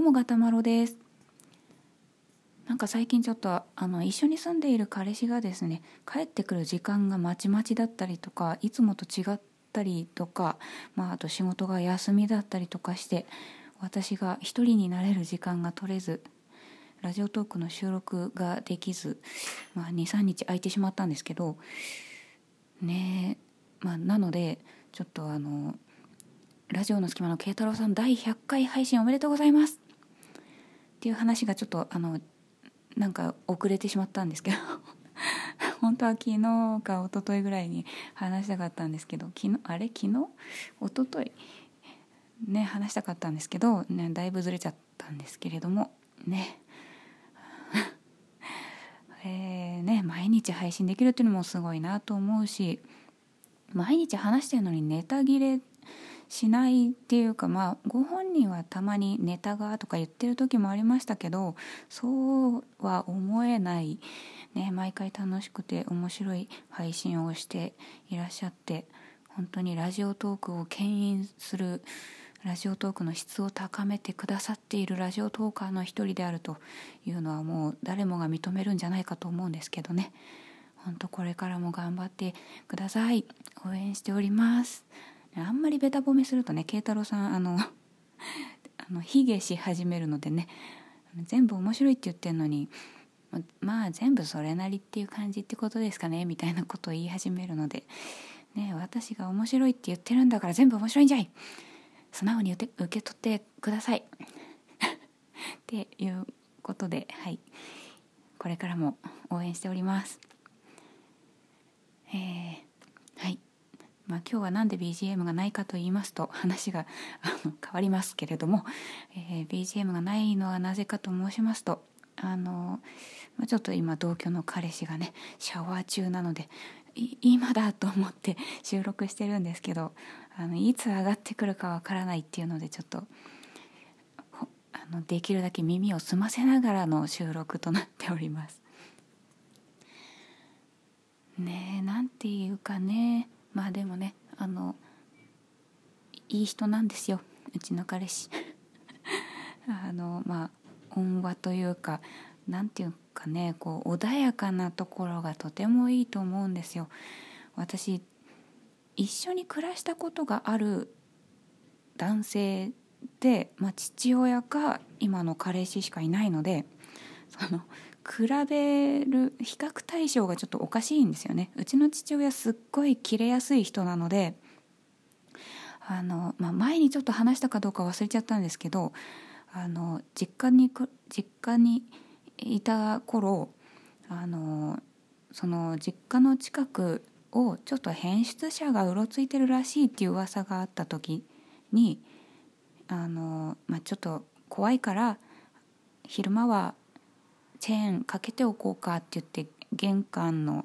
どうもガタマロです。なんか最近ちょっとあの一緒に住んでいる彼氏がですね帰ってくる時間がまちまちだったりとかいつもと違ったりとか、まあ、あと仕事が休みだったりとかして私が一人になれる時間が取れずラジオトークの収録ができず、まあ、23日空いてしまったんですけどねえまあ、なのでちょっとあのラジオの隙間の慶太郎さん第100回配信おめでとうございます。っていう話がちょっとあのなんか遅れてしまったんですけど 本当は昨日か一昨日ぐらいに話したかったんですけど昨日あれ？昨日？一昨日？ね話したかったんですけど、ね、だいぶずれちゃったんですけれどもね。えね毎日配信できるっていうのもすごいなと思うし毎日話してるのにネタ切れしないっていうかまあご本人はたまにネタがとか言ってる時もありましたけどそうは思えない、ね、毎回楽しくて面白い配信をしていらっしゃって本当にラジオトークを牽引するラジオトークの質を高めてくださっているラジオトーカーの一人であるというのはもう誰もが認めるんじゃないかと思うんですけどね。本当これからも頑張ってください。応援しております。あんまりベタ褒めするとね慶太郎さんあの あの卑下し始めるのでね全部面白いって言ってんのにまあ全部それなりっていう感じってことですかねみたいなことを言い始めるので、ね、私が面白いって言ってるんだから全部面白いんじゃい素直に受け取ってくださいっていうことではいこれからも応援しておりますえー、はいま今日は何で BGM がないかと言いますと話が変わりますけれども、えー、BGM がないのはなぜかと申しますとあの、ちょっと今同居の彼氏がねシャワー中なので今だと思って 収録してるんですけどあのいつ上がってくるかわからないっていうのでちょっとあのできるだけ耳を澄ませながらの収録となっております。ねえなんていうかねまあでもねあのいい人なんですようちの彼氏。あのまあ温和というか何ていうかねこう穏やかなところがとてもいいと思うんですよ。私一緒に暮らしたことがある男性で、まあ、父親か今の彼氏しかいないのでその比べる比較対象がちょっとおかしいんですよね。うちの父親すっごい切れやすい人なのであの、まあ、前にちょっと話したかどうか忘れちゃったんですけどあの実家に実家にいた頃あのその実家の近くをちょっと変質者がうろついてるらしいっていう噂があった時にあの、まあ、ちょっと怖いから昼間はチェーンかけておこうかって言って玄関の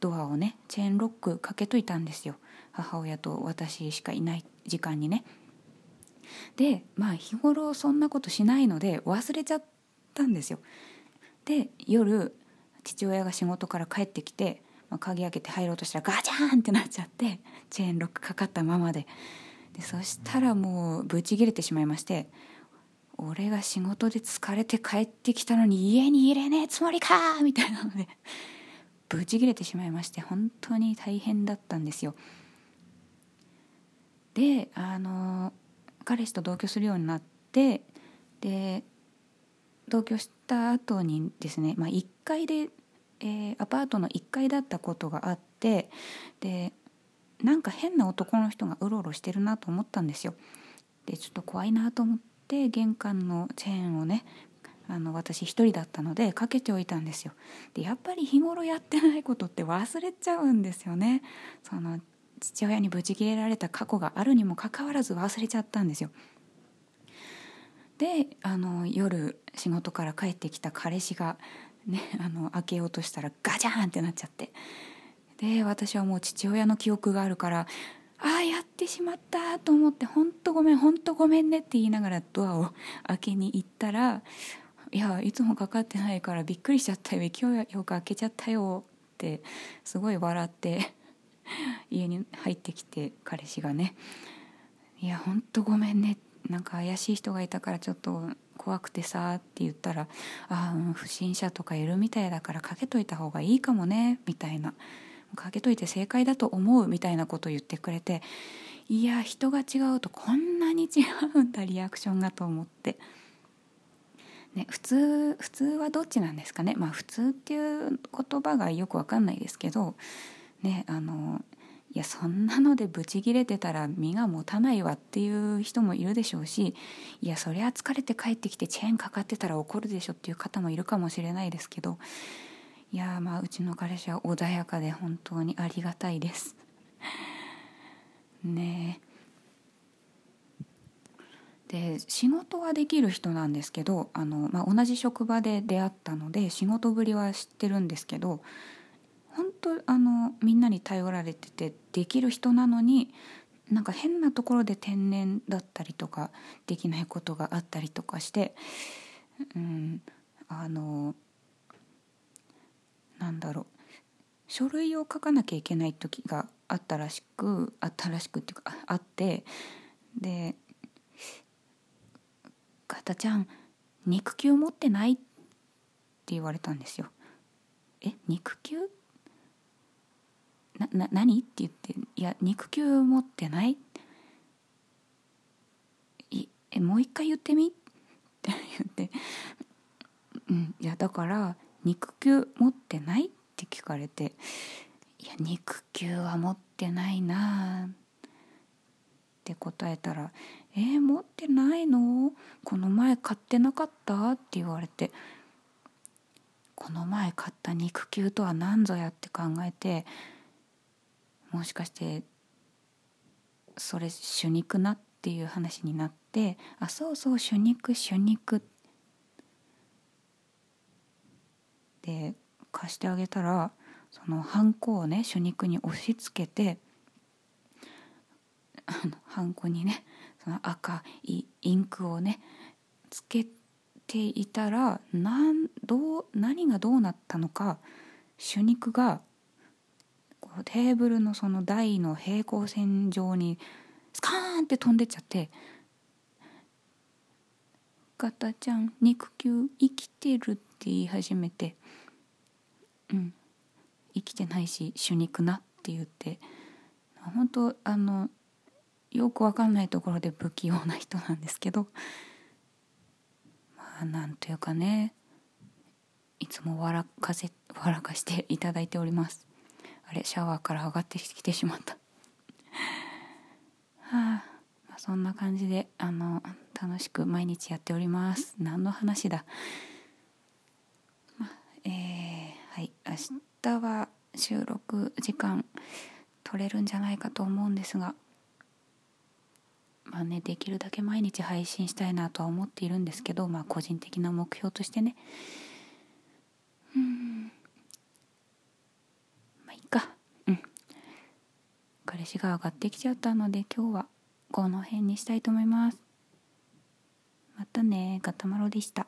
ドアをねチェーンロックかけといたんですよ。母親と私しかいない時間にね。でまあ日頃そんなことしないので忘れちゃったんですよ。で夜父親が仕事から帰ってきて、まあ、鍵開けて入ろうとしたらガチャンってなっちゃってチェーンロックかかったままで。でそしたらもうブチ切れてしまいまして俺が仕事で疲れて帰ってきたのに家に入れねえつもりかみたいなのでブチ切れてしまいまして本当に大変だったんですよ。であの彼氏と同居するようになってで同居した後にですね、まあ、1階で、えー、アパートの1階だったことがあってでなんか変な男の人がうろうろしてるなと思ったんですよ。でちょっと怖いなと思ってて玄関のチェーンをねあの私一人だったのでかけておいたんですよ。でやっぱり日頃やってないことって忘れちゃうんですよね。その父親にブチ切れられた過去があるにもかかわらず忘れちゃったんですよ。であの夜仕事から帰ってきた彼氏がねあの開けようとしたらガチャンってなっちゃって。で私はもう父親の記憶があるからああやってしまったと思って本当ごめん本当ごめんねって言いながらドアを開けに行ったらいやいつもかかってないからびっくりしちゃったよ。勢いよく開けちゃったよってすごい笑って 家に入ってきて彼氏がね「いやほんとごめんね。なんか怪しい人がいたからちょっと怖くてさって言ったら「ああ、不審者とかいるみたいだからかけといた方がいいかもね」みたいな「かけといて正解だと思う」みたいなことを言ってくれていや人が違うとこんなに違うんだリアクションがと思って。ね、普通普通はどっちなんですかねまあ普通っていう言葉がよく分かんないですけどねあのいやそんなのでブチギレてたら身が持たないわっていう人もいるでしょうしいやそりゃ疲れて帰ってきてチェーンかかってたら怒るでしょっていう方もいるかもしれないですけどいやまあうちの彼氏は穏やかで本当にありがたいです。ねえ。で仕事はできる人なんですけどあの、まあ、同じ職場で出会ったので仕事ぶりは知ってるんですけど本当あのみんなに頼られててできる人なのになんか変なところで天然だったりとかできないことがあったりとかしてうんあのなんだろう書類を書かなきゃいけない時があったらしくあったらしくっていうかあってで「ガタちゃん肉球持ってない?」って言われたんですよ。え肉球？なな何って言って「いや肉球持ってない?」いえもう一回言ってみ？って言って「うんいやだから肉球持ってない?」って聞かれて「いや肉球は持ってないな」って答えたら「えー、持ってないの？この前買ってなかった?」って言われてこの前買った肉球とは何ぞやって考えてもしかしてそれ主肉なっていう話になってあそうそう主肉主肉ってで貸してあげたらそのハンコをね主肉に押し付けてあのハンコにねその赤いインクをねつけていたらなんどう何がどうなったのか主肉がこうテーブルのその台の平行線上にスカーンって飛んでっちゃって「ガタちゃん肉球生きてる」って言い始めて「うん。生きてないし主肉な」って言って。本当あのよくわかんないところで不器用な人なんですけど。まあなんというかね。いつも笑かせ笑かしていただいております。あれシャワーから上がってきてしまった。はあ、まあ、そんな感じであの楽しく毎日やっております。何の話だ、まあ、えー、はい明日は収録時間取れるんじゃないかと思うんですがまあねできるだけ毎日配信したいなとは思っているんですけどまあ個人的な目標としてねうん彼氏が上がってきちゃったので今日はこの辺にしたいと思います。またねガタマロでした。